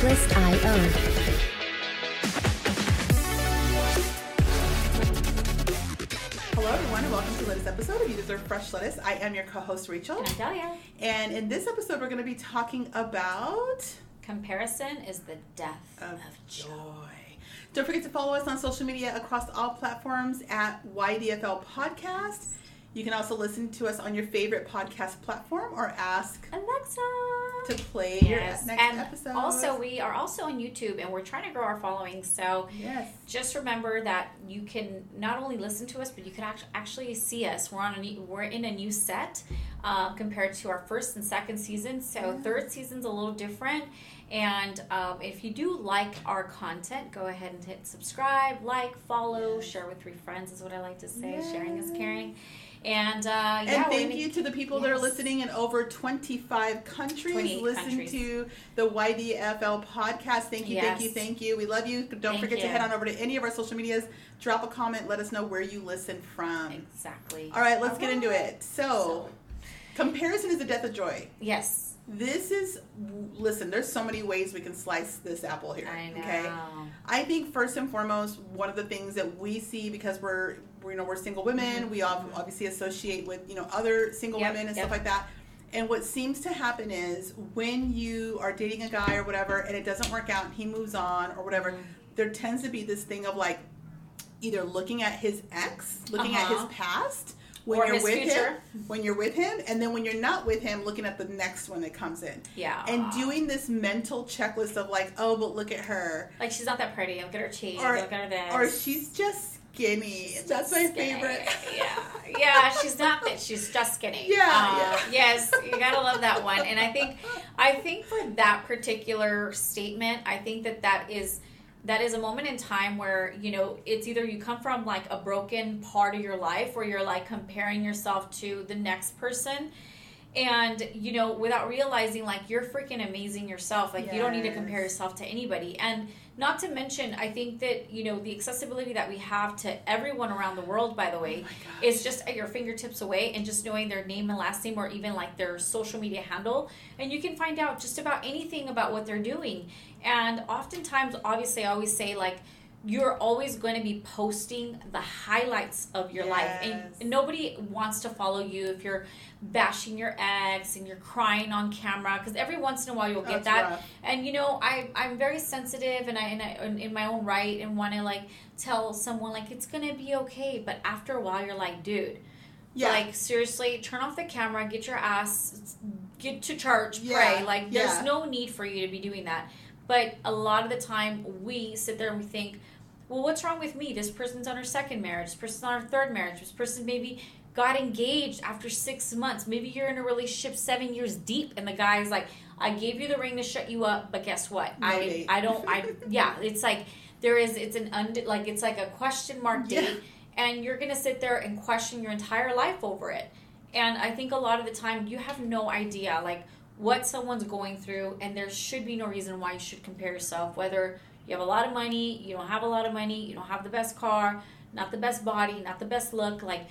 Freshlist.io. Hello, everyone, and welcome to the latest episode of You Deserve Fresh Lettuce. I am your co-host Rachel, And Delia. and in this episode, we're going to be talking about Comparison is the death of of, joy. joy. Don't forget to follow us on social media across all platforms at YDFL Podcast. You can also listen to us on your favorite podcast platform or ask Alexa. To play Yes. next and episode. also, we are also on YouTube, and we're trying to grow our following. So yes, just remember that you can not only listen to us, but you can act- actually see us. We're on a new, we're in a new set um, compared to our first and second season. So third season's a little different. And um, if you do like our content, go ahead and hit subscribe, like, follow, share with three friends is what I like to say. Sharing is caring. And uh, yeah, and thank you to the people that are listening in over 25 countries. Listen countries. to the YDFL podcast. Thank you, thank you, thank you. We love you. Don't Thank forget to head on over to any of our social medias, drop a comment, let us know where you listen from. Exactly. All right, let's All get into it. So, comparison is the death of joy. Yes. This is, listen, there's so many ways we can slice this apple here. I know. Okay. I think first and foremost, one of the things that we see because we're you know we're single women, we ob- obviously associate with you know other single Yep, women and yep. stuff like that. And what seems to happen is when you are dating a guy or whatever, and it doesn't work out, and he moves on or whatever, Mm-hmm. there tends to be this thing of like either looking at his ex, looking at Uh-huh. his past when Or you're with future. him, when you're with him, and then when you're not with him, looking at the next one that comes in Yeah. and doing this mental checklist of like, oh, but look at her, like she's not that pretty. Look at her cheeks. Or- look at her this. or she's just skinny. That's my Skinny. favorite. yeah, yeah. She's not that. She's just skinny. Yeah, Uh, yeah. Yes, you gotta love that one. And I think, I think for that particular statement, I think that that is that is a moment in time where you know it's either you come from like a broken part of your life where you're like comparing yourself to the next person and you know without realizing like you're freaking amazing yourself. Like you don't need to compare yourself to anybody. And not to mention i think that you know the accessibility that we have to everyone around the world by the way oh gosh. is just at your fingertips away. And just knowing their name and last name or even like their social media handle. And you can find out just about anything about what they're doing. And oftentimes obviously i always say like you're always going to be posting the highlights of your life. And nobody wants to follow you if you're bashing your ex and you're crying on camera because every once in a while you'll get That's that rough. and you know I I'm very sensitive and I and I in my own right and want to like tell someone like it's gonna be okay but after a while you're like dude Yeah. like seriously turn off the camera get your ass get to church Yeah, pray like yeah. there's no need for you to be doing that but a lot of the time we sit there and we think well what's wrong with me this person's on her second marriage this person's on her third marriage this person maybe got engaged after six months maybe you're in a relationship seven years deep and the guy's like i gave you the ring to shut you up but guess what No i date. i don't i yeah it's like there is it's an und like it's like a question mark Yeah. date and you're gonna sit there and question your entire life over it and i think a lot of the time you have no idea like what someone's going through and there should be no reason why you should compare yourself whether you have a lot of money you don't have a lot of money you don't have the best car not the best body not the best look like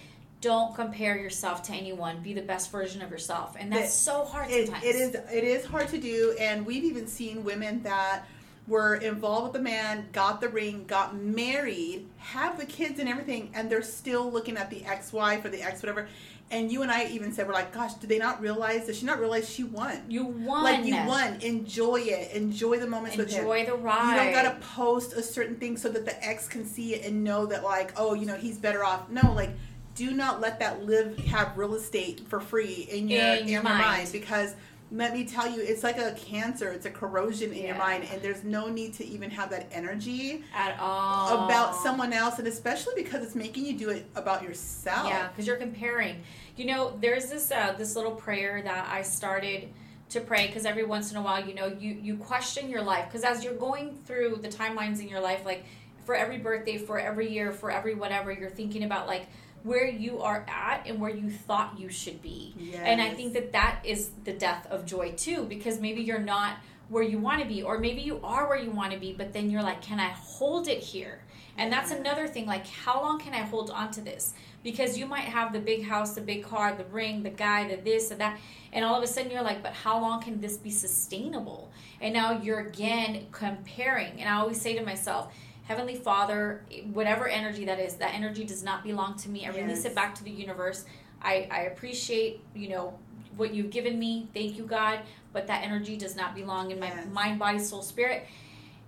don't compare yourself to anyone. Be the best version of yourself. And that's It- so hard it, sometimes. it is it is hard to do. And we've even seen women that were involved with the man got the ring got married have the kids and everything and they're still looking at the ex-wife or the ex whatever. And you and i even said we're like gosh did they not realize did she not realize she won? You won. Like you won. Enjoy it. Enjoy the moments with him. Enjoy the ride. you don't gotta post a certain thing so that the ex can see it and know that like oh you know he's better off. No like do not let that live have real estate for free in your In in your mind. mind. because let me tell you it's like a cancer it's a corrosion in your mind and there's no need to even have that energy at all about someone else and especially because it's making you do it about yourself Yeah, because you're comparing. You know, there's this uh, this little prayer that I started to pray because every once in a while, you know, you you question your life because as you're going through the timelines in your life, like for every birthday, for every year, for every whatever, you're thinking about like where you are at and where you thought you should be. And I think that that is the death of joy too because maybe you're not where you want to be or maybe you are where you want to be but then you're like can I hold it here? And that's another thing. Like, how long can I hold on to this? Because you might have the big house, the big car, the ring, the guy, the this, and that. And all of a sudden you're like, but how long can this be sustainable? And now you're again comparing. And I always say to myself, Heavenly Father, whatever energy that is, that energy does not belong to me. I release Yes. it back to the universe. I, I appreciate, you know, what you've given me. Thank you, God. But that energy does not belong in my Yes. mind, body, soul, spirit.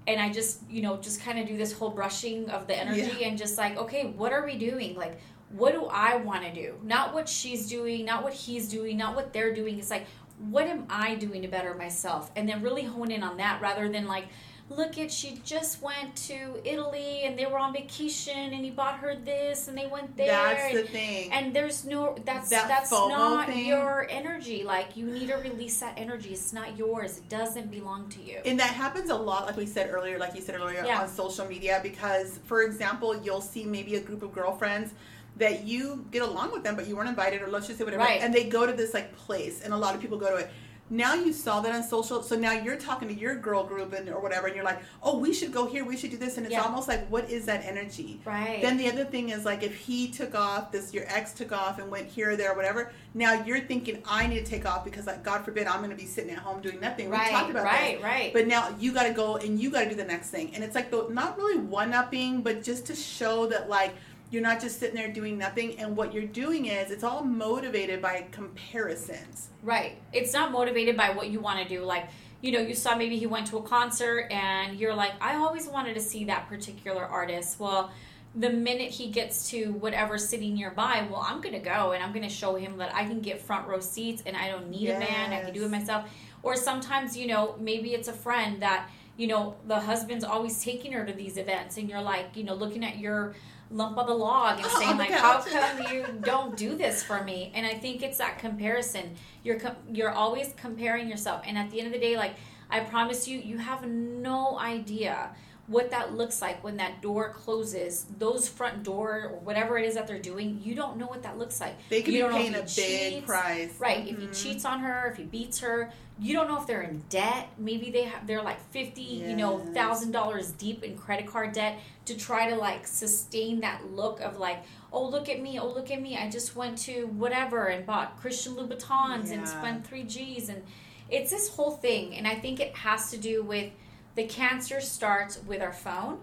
And I just, you know, just kind of do this whole brushing of the energy Yeah. and just like, okay, what are we doing? Like, what do I want to do? Not what she's doing, not what he's doing, not what they're doing. It's like, what am I doing to better myself? And then really hone in on that rather than like, look at she just went to Italy and they were on vacation and he bought her this and they went there. That's and, the thing. and there's no that's That that's not thing. your energy. Like you need to release that energy. It's not yours. It doesn't belong to you. And that happens a lot, like we said earlier, like you said earlier, Yeah. on social media. Because, for example, you'll see maybe a group of girlfriends that you get along with them, but you weren't invited, or let's just say whatever, Right. and they go to this like place, and a lot of people go to it. Now you saw that on social, so now you're talking to your girl group and or whatever, and you're like, "Oh, we should go here, we should do this," and it's Yeah. almost like, "What is that energy?" right. Then the other thing is like if he took off, this your ex took off and went here or there or whatever. Now you're thinking I need to take off because like God forbid I'm going to be sitting at home doing nothing. We right. talked about right. this. Right. But now you got to go and you got to do the next thing. And it's like the, not really one upping, but just to show that like you're not just sitting there doing nothing. And what you're doing is it's all motivated by comparisons. Right. It's not motivated by what you want to do. Like, you know, you saw maybe he went to a concert and you're like, I always wanted to see that particular artist. Well, the minute he gets to whatever city nearby, well, I'm going to go and I'm going to show him that I can get front row seats and I don't need a man. I can do it myself. Or sometimes, you know, maybe it's a friend that, you know, the husband's always taking her to these events and you're like, you know, looking at your lump of the log and saying on like, how come you don't do this for me? And I think it's that comparison. You're com- you're always comparing yourself, and at the end of the day, like I promise you, you have no idea what that looks like when that door closes. Those front door or whatever it is that they're doing, you don't know what that looks like. They could You be paying a if big cheats. price. Right. If he Mhm. cheats on her, if he beats her, you don't know if they're in debt. Maybe they have they're like fifty, you know, thousand dollars deep in credit card debt to try to like sustain that look of like, oh look at me, oh look at me. I just went to whatever and bought Christian Louboutins and spent three G's and it's this whole thing and I think it has to do with the cancer starts with our phone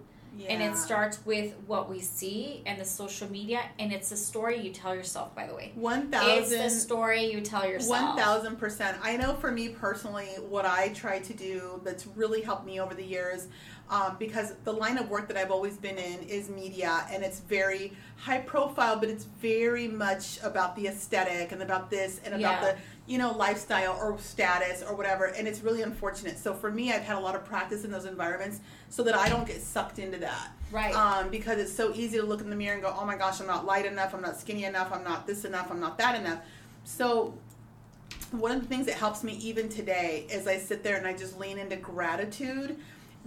and it starts with what we see and the social media and it's a story you tell yourself by the way. One It's the story you tell yourself. One thousand percent. I know for me personally, what I try to do that's really helped me over the years, um, because the line of work that I've always been in is media, and it's very high profile, but it's very much about the aesthetic and about this and about Yeah. the you know lifestyle or status or whatever. And it's really unfortunate. So for me, I've had a lot of practice in those environments so that I don't get sucked into that Right. um, because it's so easy to look in the mirror and go, oh my gosh, I'm not light enough, I'm not skinny enough, I'm not this enough, I'm not that enough. So, one of the things that helps me even today is I sit there and I just lean into gratitude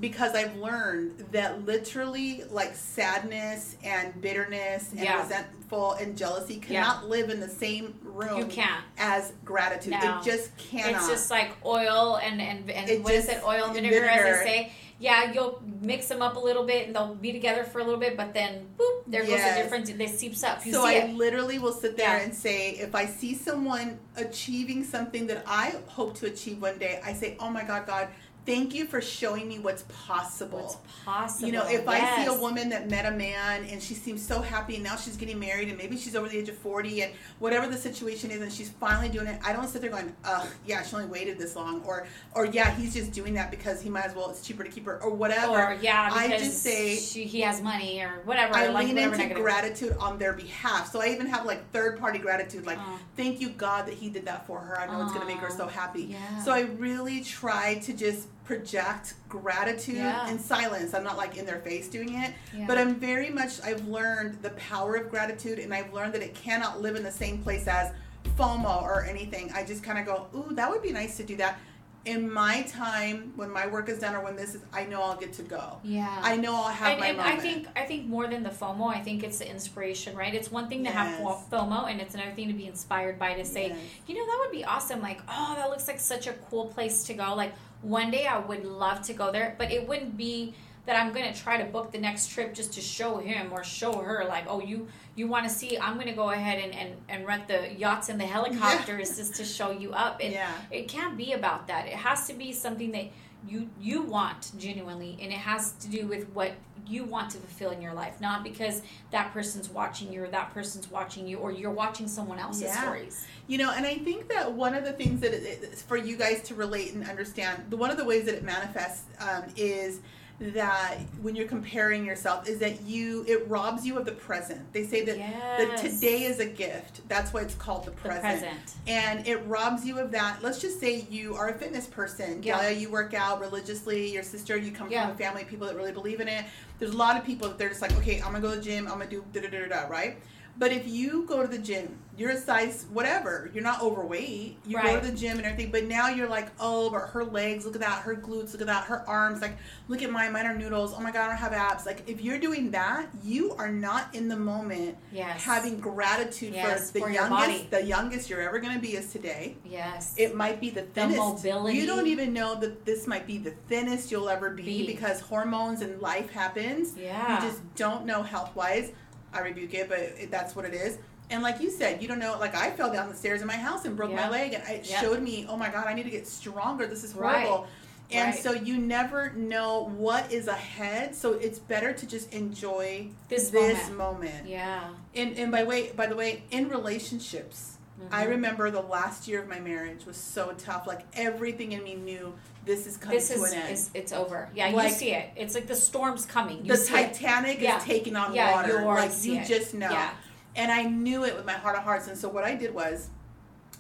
because I've learned that literally, like sadness and bitterness and Yeah. resentful and jealousy cannot live in the same room You can't. as gratitude. No. It just cannot. It's just like oil and and, and It what is just- it? Oil and and vinegar, as vinegar. they say. Yeah, you'll mix them up a little bit and they'll be together for a little bit, but then boop, there goes Yes. the difference. They seeps up. You so see I it. literally will sit there Yeah. and say, if I see someone achieving something that I hope to achieve one day, I say, "Oh my God, God, thank you for showing me what's possible." What's possible? you know, if I see a woman that met a man and she seems so happy and now she's getting married and maybe she's over the age of 40 and whatever the situation is and she's finally doing it, I don't sit there going, ugh, yeah, she only waited this long or, or yeah, he's just doing that because he might as well, it's cheaper to keep her or whatever. or yeah, I just say- she, he has money or whatever. I like lean whatever into negative. gratitude on their behalf. So I even have like third party gratitude, like Oh. thank you God that He did that for her. I know it's going to make her so happy. Yeah. So I really try to just project gratitude Yeah. in silence. I'm not like in their face doing it, Yeah. but I'm very much. I've learned the power of gratitude, and I've learned that it cannot live in the same place as FOMO or anything. I just kind of go, ooh, that would be nice to do that. In my time, when my work is done or when this is, I know I'll get to go. yeah. I know I'll have and, my and moment. I think I think more than the FOMO, I think it's the inspiration, right? It's one thing to have Yes. fo- FOMO, and it's another thing to be inspired by to say, Yes. you know, that would be awesome. Like, oh, that looks like such a cool place to go. Like one day I would love to go there, but it wouldn't be that I'm going to try to book the next trip just to show him or show her like, oh, you you want to see? I'm going to go ahead and, and, and rent the yachts and the helicopters yeah. just to show you up. It, yeah. it can't be about that. It has to be something that you you want genuinely and it has to do with what you want to fulfill in your life not because that person's watching you or that person's watching you or you're watching someone else's yeah. stories you know and i think that one of the things that it, for you guys to relate and understand the one of the ways that it manifests um, is that when you're comparing yourself is that you it robs you of the present. They say that, yes. that today is a gift. That's why it's called the present. the present. And it robs you of that. Let's just say you are a fitness person. Yeah. you work out religiously. Your sister, you come yeah. from a family of people that really believe in it. There's a lot of people that they're just like, okay, I'm gonna go to the gym. I'm gonna do da da da da, right? But if you go to the gym, you're a size whatever, you're not overweight. You right. go to the gym and everything, but now you're like, oh, but her legs, look at that, her glutes, look at that, her arms, like, look at mine, mine are noodles. Oh my god, I don't have abs. Like, if you're doing that, you are not in the moment. Yes. Having gratitude yes, for the for youngest, the youngest you're ever going to be is today. Yes. It might be the thinnest. The mobility. You don't even know that this might be the thinnest you'll ever be, be. because hormones and life happens. Yeah. You just don't know health wise. I rebuke it, but it, that's what it is and like you said, you don't know. Like I fell down the stairs in my house and broke my leg, and it yep. showed me, oh my god, I need to get stronger. This is horrible. Right. And right. so you never know what is ahead. So it's better to just enjoy this, this moment. moment. Yeah. And and by way by the way, in relationships, mm-hmm. I remember the last year of my marriage was so tough. Like everything in me knew this is coming this to is, an end. Is, it's over. Yeah, like, you see it. It's like the storm's coming. You the Titanic is taking on yeah, water. Like you it. just know. Yeah. And I knew it with my heart of hearts. And so what I did was,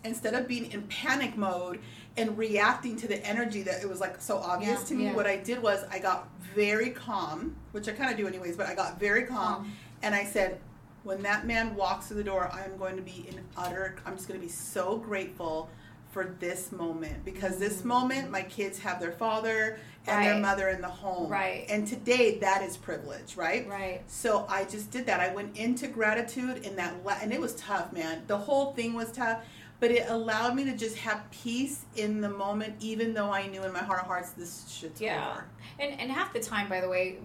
instead of being in panic mode and reacting to the energy that it was like so obvious yeah, to me, yeah. what I did was I got very calm, which I kind of do anyways, but I got very calm. And I said, when that man walks through the door, I'm going to be in utter, I'm just going to be so grateful for this moment because this mm-hmm. moment my kids have their father and right. their mother in the home. Right. And today that is privilege, right? Right. So I just did that. I went into gratitude in that la- and it was tough, man. The whole thing was tough, but it allowed me to just have peace in the moment even though I knew in my heart of hearts this shit's yeah. over. And and half the time by the way,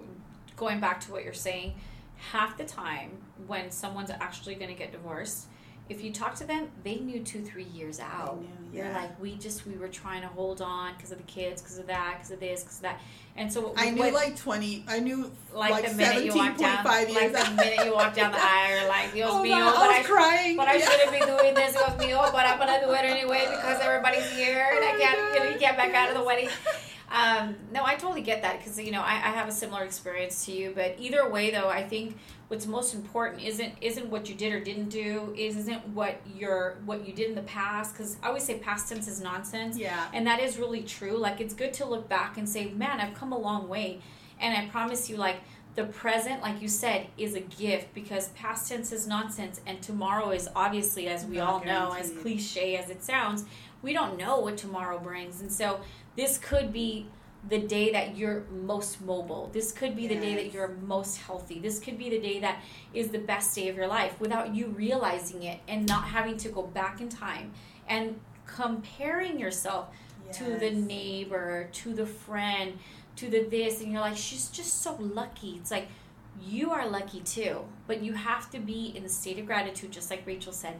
going back to what you're saying, half the time when someone's actually going to get divorced, if you talk to them, they knew two, three years out. Knew, yeah. They're like, we just, we were trying to hold on because of the kids, because of that, because of this, because of that. And so I knew like 20, I knew like, like the minute you walk down, like the minute you walk down the aisle, like, Dios oh, mío, but I crying. but I shouldn't be doing this, Dios mío, oh, but I'm going to do it anyway because everybody's here and oh I can't, you know, you can't back out of the wedding. Um, no, I totally get that because, you know, I, I have a similar experience to you, but either way though, I think what's most important isn't isn't what you did or didn't do isn't what your what you did in the past because i always say past tense is nonsense yeah. and that is really true like it's good to look back and say man i've come a long way and i promise you like the present like you said is a gift because past tense is nonsense and tomorrow is obviously as we Not all know as cliche as it sounds we don't know what tomorrow brings and so this could be the day that you're most mobile. This could be the day that you're most healthy. This could be the day that is the best day of your life without you realizing it and not having to go back in time and comparing yourself to the neighbor, to the friend, to the this and you're like she's just so lucky. It's like you are lucky too, but you have to be in the state of gratitude just like Rachel said.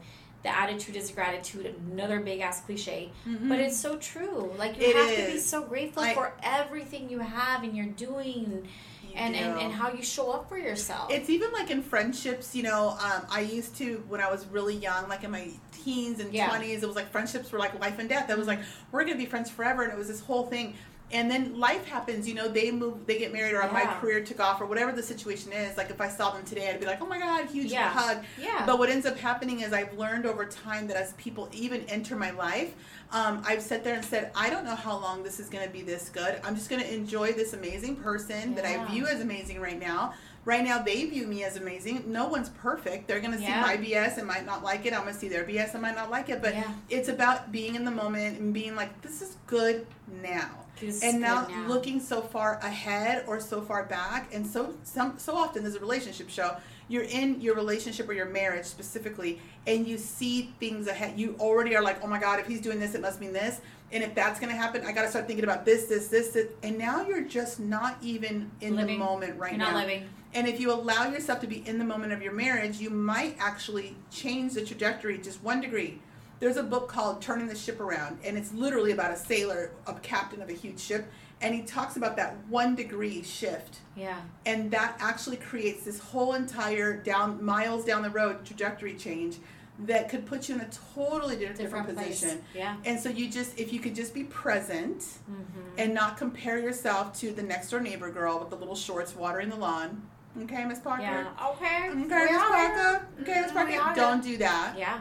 The attitude is gratitude, another big ass cliche. Mhm. But it's so true. Like you It have to be so grateful for everything you have and you're doing You and, and, and how you show up for yourself. It's even like in friendships, you know, um, I used to, when I was really young, like in my teens and Yeah. 20s, it was like friendships were like life and death. It was like, we're going to be friends forever. And it was this whole thing. And then life happens, you know, they move, they get married, or my career took off, or whatever the situation is. Like if I saw them today, I'd be like, oh my God, huge Yeah. hug. yeah. But what ends up happening is I've learned over time that as people even enter my life, um, I've sat there and said, I don't know how long this is going to be this good. I'm just going to enjoy this amazing person that I view as amazing right now. Right now, they view me as amazing. No one's perfect. They're going to see Yeah. my BS and might not like it. I'm going to see their BS and might not like it. But Yeah. it's about being in the moment and being like, this is good now and now, now. looking so far ahead or so far back. And so some so often there's a relationship show. You're in your relationship or your marriage specifically and you see things ahead. You already are like oh my god if he's doing this it must mean this. And if that's going to happen i got to start thinking about this this this this. And now you're just not even in Living. the moment right You're now. not living. and if you allow yourself to be in the moment of your marriage you might actually change the trajectory just one degree there's a book called turning the ship around and it's literally about a sailor a captain of a huge ship and he talks about that one degree shift Yeah. and that actually creates this whole entire down miles down the road trajectory change that could put you in a totally different, Different place. position Yeah. and so you just if you could just be present Mm-hmm. and not compare yourself to the next door neighbor girl with the little shorts watering the lawn okay miss parker Yeah. Okay. okay miss parker okay miss Mm, parker don't do that Yeah.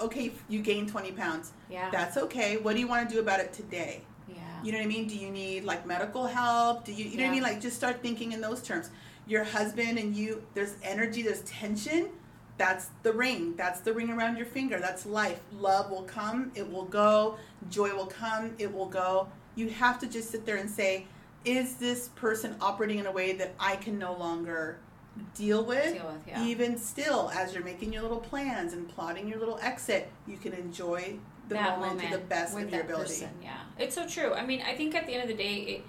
Okay you gained 20 pounds Yeah. that's okay what do you want to do about it today yeah. you know what I mean? Do you need like medical help? Do you you know what I mean? Like just start thinking in those terms. Your husband and you, there's energy, there's tension. That's the ring. That's the ring around your finger. That's life. Love will come, it will go. Joy will come, it will go. You have to just sit there and say, is this person operating in a way that I can no longer deal with? Deal with, yeah. Even still, as you're making your little plans and plotting your little exit, you can enjoy the that moment, to the best of your ability. person. Yeah, it's so true. I mean, I think at the end of the day, it,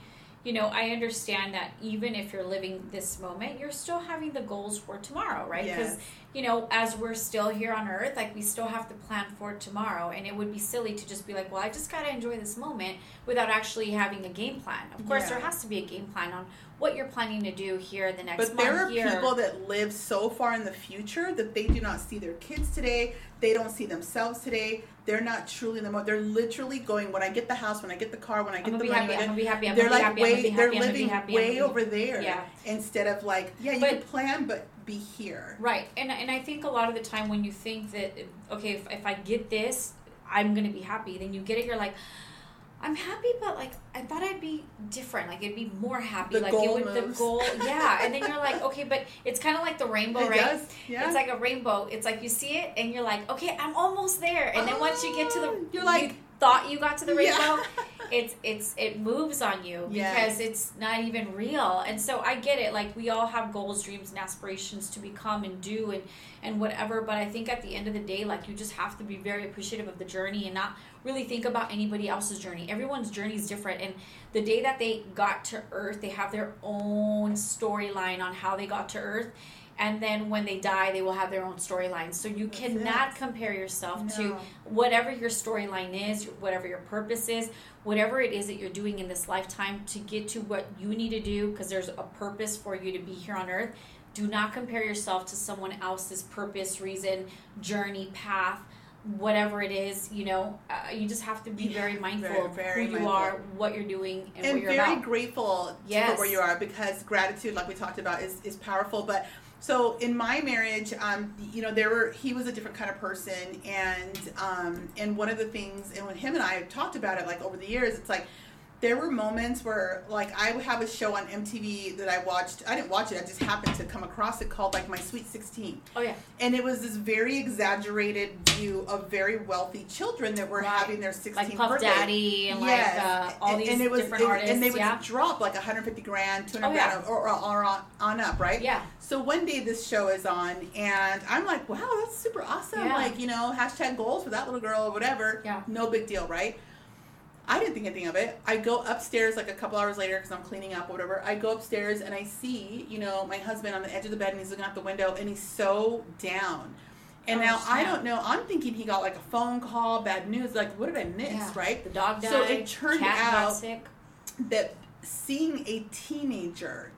you know, I understand that even if you're living this moment, you're still having the goals for tomorrow, right? Because Yes. you know, as we're still here on Earth, like we still have to plan for tomorrow, and it would be silly to just be like, well, I just gotta enjoy this moment without actually having a game plan. Of course, Yeah. there has to be a game plan on what you're planning to do here in the next But month. there are people that live so far in the future that they do not see their kids today. They don't see themselves today. They're not truly in the moment. They're literally going, when I get the house, when I get the car, when I get the money, happy. I'm gonna be happy. I'm they're be like happy. Way, they're living. Way over there Yeah. instead of like, yeah, you But- can plan, but be here. Right, and and I think a lot of the time when you think that okay, if, if I get this, I'm gonna be happy. Then you get it, you're like, I'm happy, but like I thought I'd be different. Like it'd be more happy. The like goal it would the goal, yeah. And then you're like, okay, but it's kind of like the rainbow, It right? does, yeah. It's like a rainbow. It's like you see it, and you're like, okay, I'm almost there. And then once you get to the, Oh, you're like- you thought you got to the Yeah. It's it's it moves on you Yes. because it's not even real. And so I get it. Like we all have goals, dreams, and aspirations to become and do and and whatever. But I think at the end of the day, like you just have to be very appreciative of the journey and not really think about anybody else's journey. Everyone's journey is different. And the day that they got to Earth, they have their own storyline on how they got to Earth. And then when they die, they will have their own storyline. So you That's cannot it. compare yourself to whatever your storyline is, whatever your purpose is, whatever it is that you're doing in this lifetime to get to what you need to do because there's a purpose for you to be here on earth. Do not compare yourself to someone else's purpose, reason, journey, path, whatever it is. You know, uh, you just have to be very mindful very, of very who you are, what you're doing, and, and what you're very about. grateful Yes. for where you are because gratitude like we talked about is, is powerful but so in my marriage um, you know there were he was a different kind of person and um, and one of the things and when him and i have talked about it like over the years it's like there were moments where like i would have a show on mtv that i watched i didn't watch it i just happened to come across it called like my sweet 16 Oh yeah, and it was this very exaggerated view of very wealthy children that were Right. having their 16th like Puff birthday Daddy and Yes. like uh, all And- these and it was, different and- artists. and they would yeah, drop like 150 grand, 200 Oh, yeah. grand, or, or, or on, on up, right? yeah, So one day this show is on, and I'm like, wow, that's super awesome. Yeah. Like, you know, hashtag goals for that little girl or whatever. Yeah. No big deal, right? I didn't think anything of it. I go upstairs like a couple hours later because I'm cleaning up or whatever. I go upstairs and I see, you know, my husband on the edge of the bed and he's looking out the window and he's so down. And Oh, now I don't know. I'm thinking he got like a phone call, bad news. Like, what did I miss, Yeah. right? the dog died. So it turned out- that seeing a teenager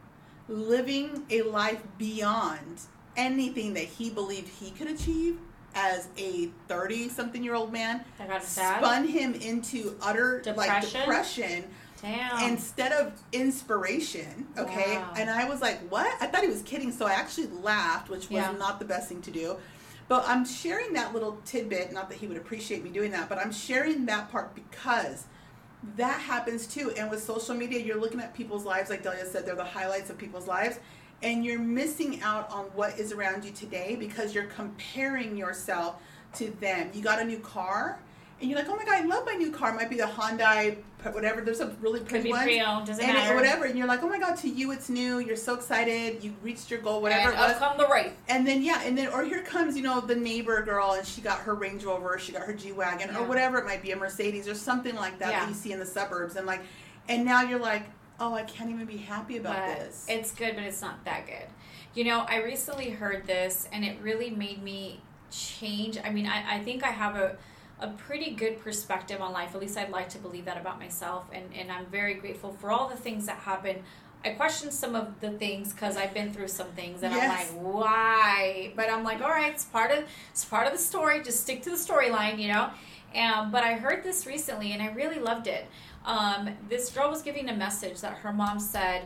living a life beyond anything that he believed he could achieve as a 30 something year old man That got him sad. spun him into utter like Depression? depression Damn. instead of inspiration okay Wow. and i was like what i thought he was kidding so i actually laughed which was Yeah. not the best thing to do but i'm sharing that little tidbit not that he would appreciate me doing that but i'm sharing that part because that happens too and with social media you're looking at people's lives like delia said they're the highlights of people's lives and you're missing out on what is around you today because you're comparing yourself to them you got a new car and you're like, oh my god, I love my new car. It might be the Hyundai, whatever. There's a really Could pretty be one. pre-owned, doesn't and matter. it, whatever, and you're like, oh my god, to you it's new. You're so excited. You reached your goal, whatever and it was. come the right. And then yeah, and then or here comes you know the neighbor girl, and she got her Range Rover, she got her G wagon, Yeah. or whatever it might be, a Mercedes or something like that Yeah. that you see in the suburbs, and like, and now you're like, oh, I can't even be happy about but this. It's good, but it's not that good. You know, I recently heard this and it really made me change. I mean, I, I think I have a, a pretty good perspective on life. At least I'd like to believe that about myself. And, and I'm very grateful for all the things that happen. I question some of the things because I've been through some things and Yes. I'm like, why? But I'm like, all right, it's part of it's part of the story. Just stick to the storyline, you know. Um, but I heard this recently and I really loved it. Um, this girl was giving a message that her mom said,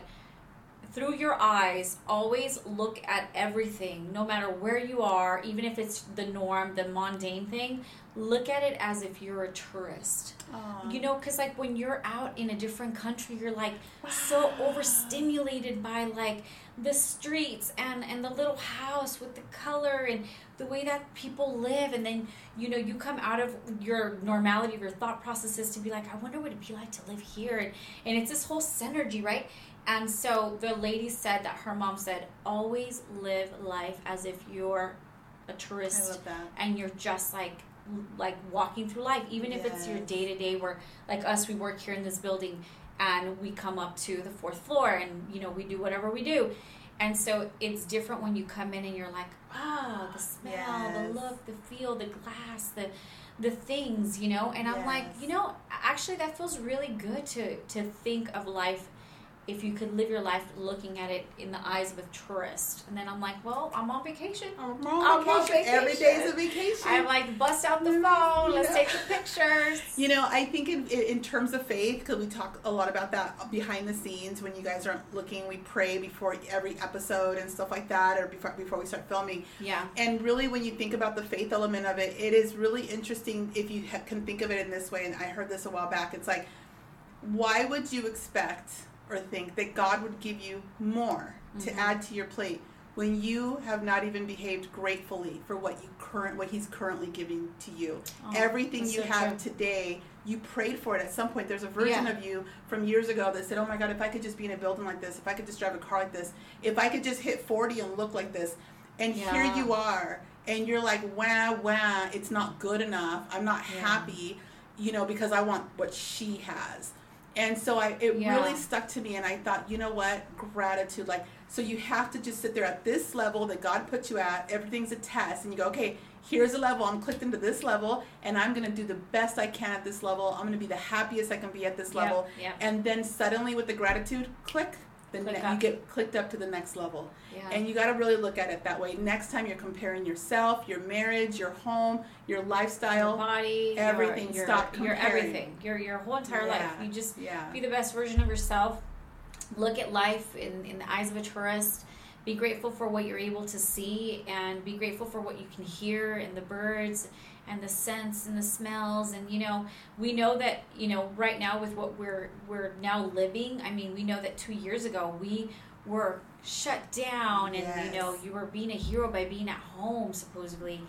through your eyes, always look at everything, no matter where you are, even if it's the norm, the mundane thing, look at it as if you're a tourist. Aw. You know, because like when you're out in a different country, you're like so overstimulated by like the streets and and the little house with the color and the way that people live and then you know you come out of your normality of your thought processes to be like i wonder what it'd be like to live here and, and it's this whole synergy right and so the lady said that her mom said always live life as if you're a tourist and you're just like like walking through life even if it's your day to day where like us we work here in this building and we come up to the fourth floor and you know we do whatever we do. And so it's different when you come in and you're like oh the smell Yes. the look the feel the glass the the things you know? And i'm like you know actually that feels really good to to think of life if you could live your life looking at it in the eyes of a tourist and then i'm like well i'm on vacation I'm I'm on vacation. Every vacation. day's a vacation. i'm like bust out the phone let's Yeah. take some pictures You know, I think in, in in terms of faith, because we talk a lot about that behind the scenes when you guys aren't looking, we pray before every episode and stuff like that, or before before we start filming. yeah And really, when you think about the faith element of it, it is really interesting if you ha- can think of it in this way. And I heard this a while back. It's like, why would you expect or think that God would give you more to Mhm. add to your plate when you have not even behaved gratefully for what you current what He's currently giving to you? Oh, Everything you so have true. today, you prayed for it at some point. There's a version Yeah. of you from years ago that said, "Oh my God, if I could just be in a building like this, if I could just drive a car like this, if I could just hit 40 and look like this," and here you are, and you're like, "Wow, wow, it's not good enough. I'm not Yeah. happy, you know, because I want what she has." And so I, it Yeah. really stuck to me, and I thought, you know what, gratitude. Like, so you have to just sit there at this level that God put you at. Everything's a test, and you go, okay, here's a level. I'm clicked into this level, and I'm gonna do the best I can at this level. I'm gonna be the happiest I can be at this level. yep. And then suddenly, with the gratitude, click. The ne- you get clicked up to the next level. yeah And you got to really look at it that way. Next time you're comparing yourself, your marriage, your home, your your lifestyle. body, everything, Your, stop your, your everything, your your whole entire life. You just yeah. be the best version of yourself. Look at life in in the eyes of a tourist. Be grateful for what you're able to see, and be grateful for what you can hear and the birds and the scents and the smells. And you know, we know that you know right now with what we're we're now living. I mean, we know that two years ago we were shut down, and you know you were being a hero by being at home supposedly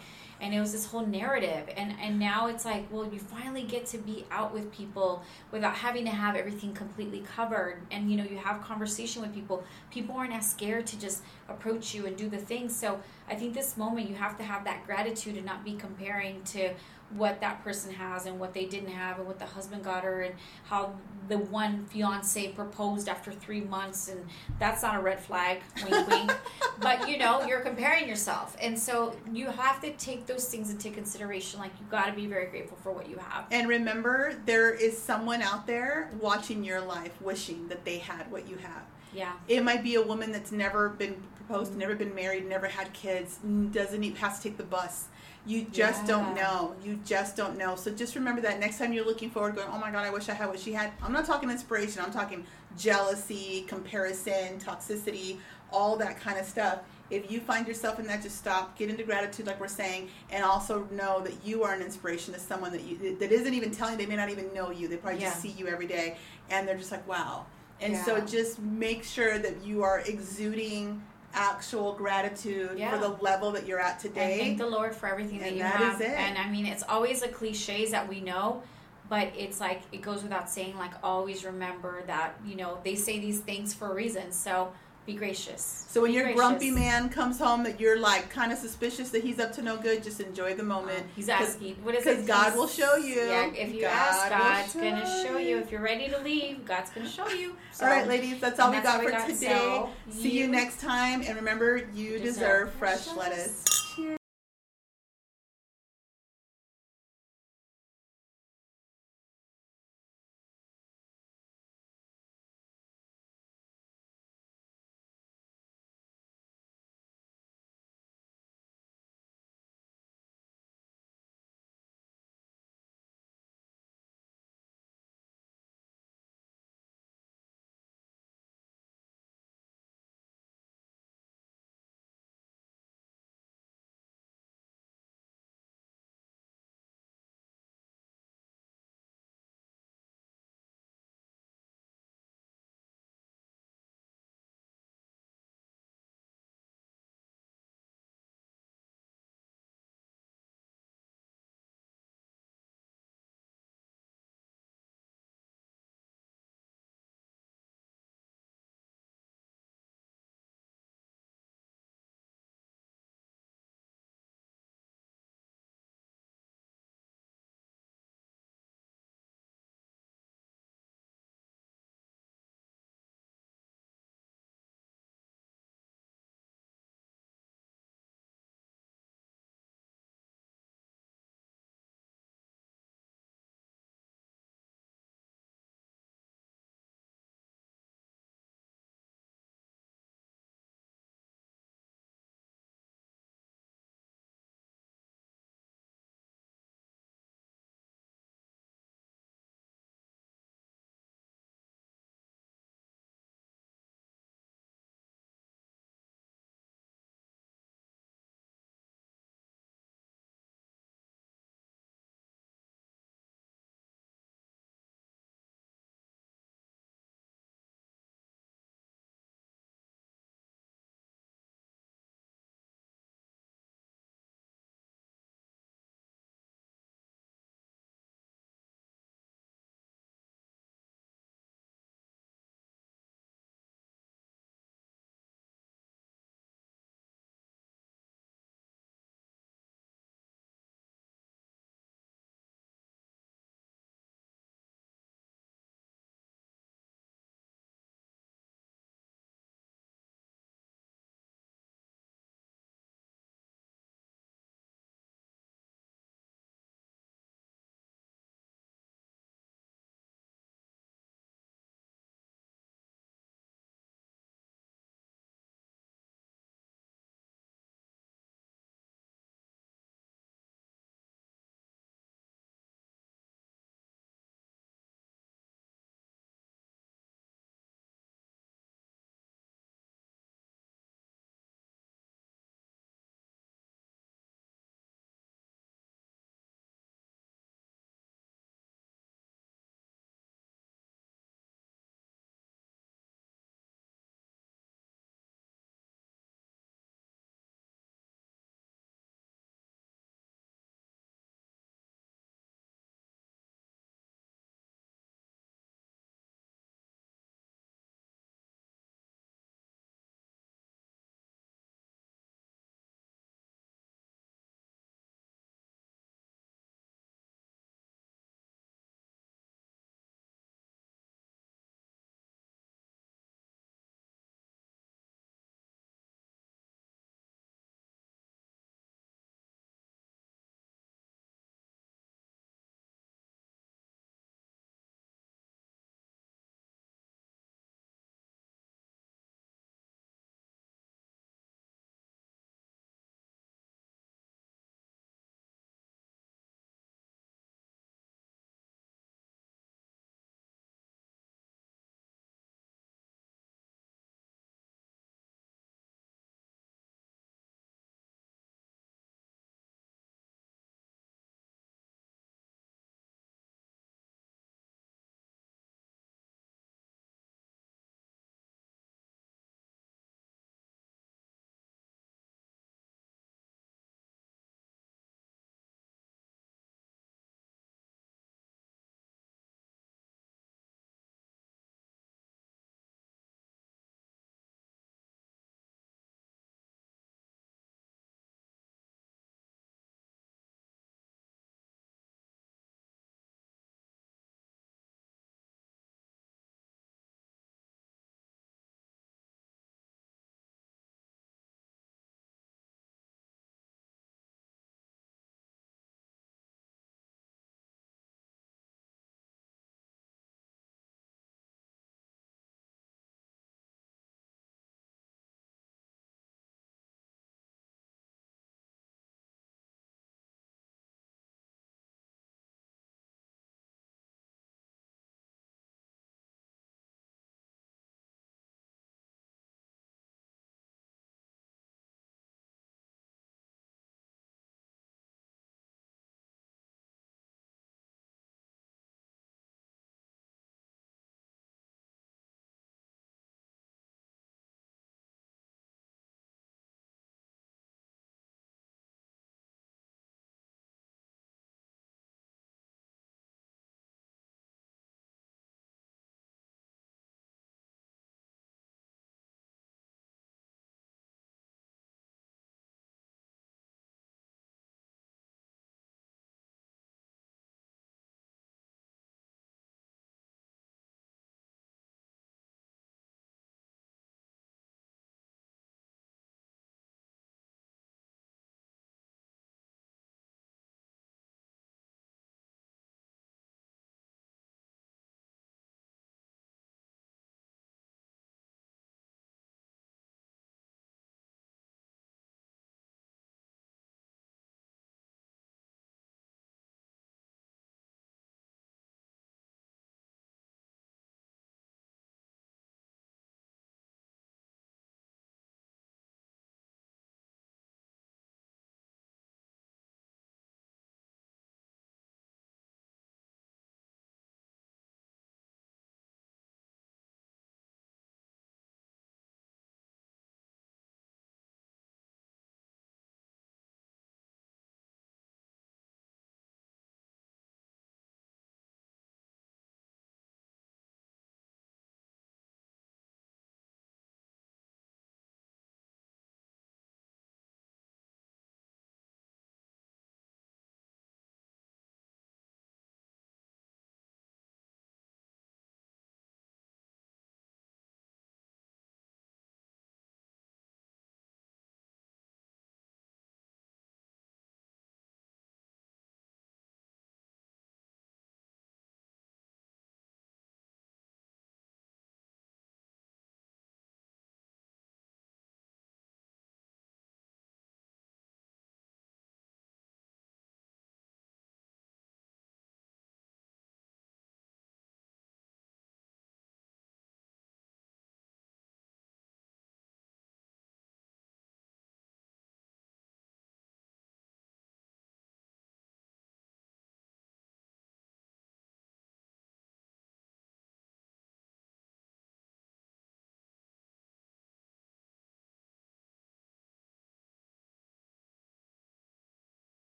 and it was this whole narrative. And and now it's like well you finally get to be out with people without having to have everything completely covered. And you know you have conversation with people. People aren't as scared to just approach you and do the things so i think this moment you have to have that gratitude and not be comparing to what that person has and what they didn't have and what the husband got her and how the one fiance proposed after three months and that's not a red flag wink wink but you know you're comparing yourself and so you have to take those things into consideration like you got to be very grateful for what you have And remember, there is someone out there watching your life, wishing that they had what you have. yeah It might be a woman that's never been proposed, never been married, never had kids, doesn't even has to take the bus. You just don't know. You just don't know. So just remember that next time you're looking forward, going, "Oh my God, I wish I had what she had." I'm not talking inspiration. I'm talking jealousy, comparison, toxicity, all that kind of stuff. If you find yourself in that, just stop. Get into gratitude, like we're saying, and also know that you are an inspiration to someone that you that isn't even telling. They may not even know you. They probably just see you every day, and they're just like, "Wow." And so just make sure that you are exuding actual gratitude Yeah. for the level that you're at And today. thank the Lord for everything that you that have. And I mean, it's always the cliches that we know, but it's like it goes without saying. Like always remember that you know they say these things for a reason. So be gracious. so when Be your gracious. grumpy man comes home that you're like kind of suspicious that he's up to no good, just enjoy the moment. Um, he's asking. What is it? Because God will show you. Yeah, if you God ask, God's gonna show show you. you. If you're ready to leave, God's gonna show you. So, All right, ladies, that's all we that's got for we got. today. So, See you next time, and remember, you deserve deserve fresh fresh lettuce.